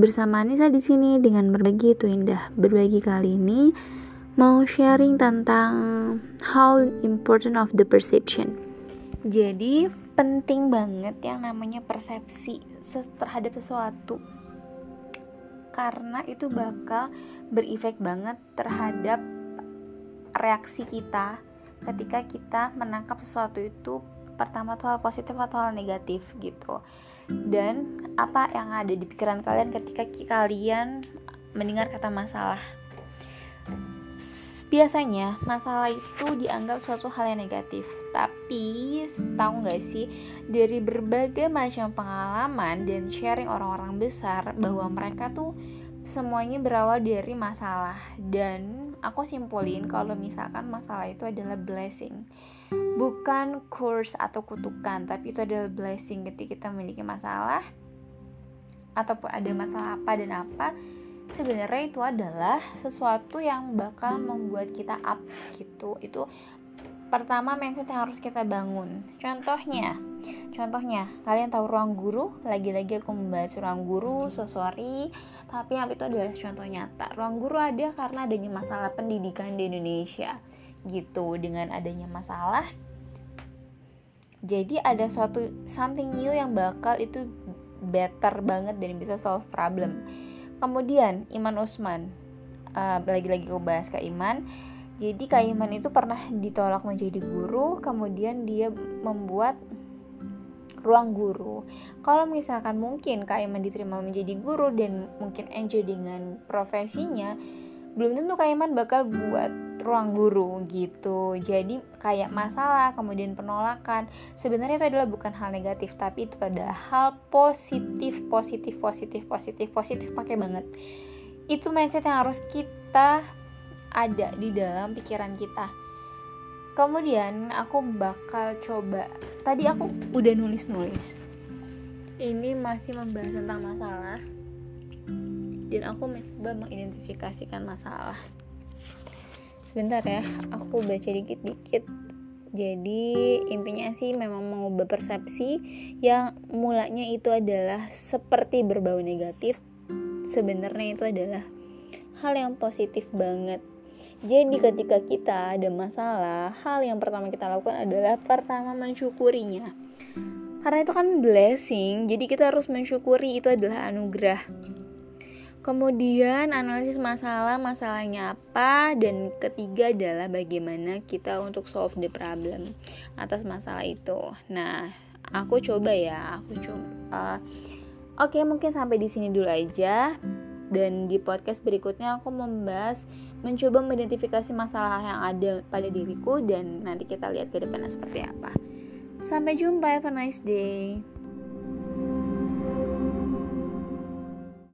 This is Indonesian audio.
bersama Nisa di sini dengan berbagi itu indah. Berbagi kali ini mau sharing tentang how important of the perception. Jadi penting banget yang namanya persepsi terhadap sesuatu karena itu bakal berefek banget terhadap reaksi kita ketika kita menangkap sesuatu itu pertama tuh hal positif atau hal negatif gitu dan apa yang ada di pikiran kalian ketika kalian mendengar kata masalah. Biasanya masalah itu dianggap suatu hal yang negatif, tapi tahu nggak sih? Dari berbagai macam pengalaman dan sharing orang-orang besar bahwa mereka tuh semuanya berawal dari masalah. Dan aku simpulin kalau misalkan masalah itu adalah blessing. Bukan curse atau kutukan tapi itu adalah blessing ketika kita memiliki masalah ataupun ada masalah apa dan apa sebenarnya itu adalah sesuatu yang bakal membuat kita up gitu. Itu pertama mindset yang harus kita bangun. Contohnya contohnya kalian tahu ruang guru? Lagi-lagi aku membahas ruang guru so sorry tapi yang itu adalah contoh nyata. Ruang guru ada karena adanya masalah pendidikan di Indonesia. Gitu dengan adanya masalah. Jadi ada suatu something new yang bakal itu better banget dan bisa solve problem. Kemudian Iman Usman. Uh, lagi-lagi aku bahas ke Iman. Jadi Kak Iman itu pernah ditolak menjadi guru kemudian dia membuat ruang guru. Kalau misalkan mungkin Kak Iman diterima menjadi guru dan mungkin enjoy dengan profesinya belum tentu Kak Iman bakal buat ruang guru gitu. Jadi kayak masalah kemudian penolakan sebenarnya itu adalah bukan hal negatif tapi itu adalah hal positif positif positif positif positif pakai banget. Itu mindset yang harus kita ada di dalam pikiran kita kemudian aku bakal coba. Tadi aku udah nulis nulis ini masih membahas tentang masalah. Dan aku mencoba mengidentifikasikan masalah. Sebentar ya aku baca dikit-dikit. Jadi intinya sih memang mengubah persepsi yang mulanya itu adalah seperti berbau negatif. Sebenarnya itu adalah hal yang positif banget jadi ketika kita ada masalah hal yang pertama kita lakukan adalah pertama mensyukurinya karena itu kan blessing jadi kita harus mensyukuri itu adalah anugerah Kemudian analisis masalah, masalahnya apa dan ketiga adalah bagaimana kita untuk solve the problem atas masalah itu. Nah, aku coba ya, aku coba. Uh, Oke, mungkin sampai di sini dulu aja. Dan di podcast berikutnya aku membahas mencoba mengidentifikasi masalah yang ada pada diriku dan nanti kita lihat ke depannya seperti apa. Sampai jumpa, have a nice day.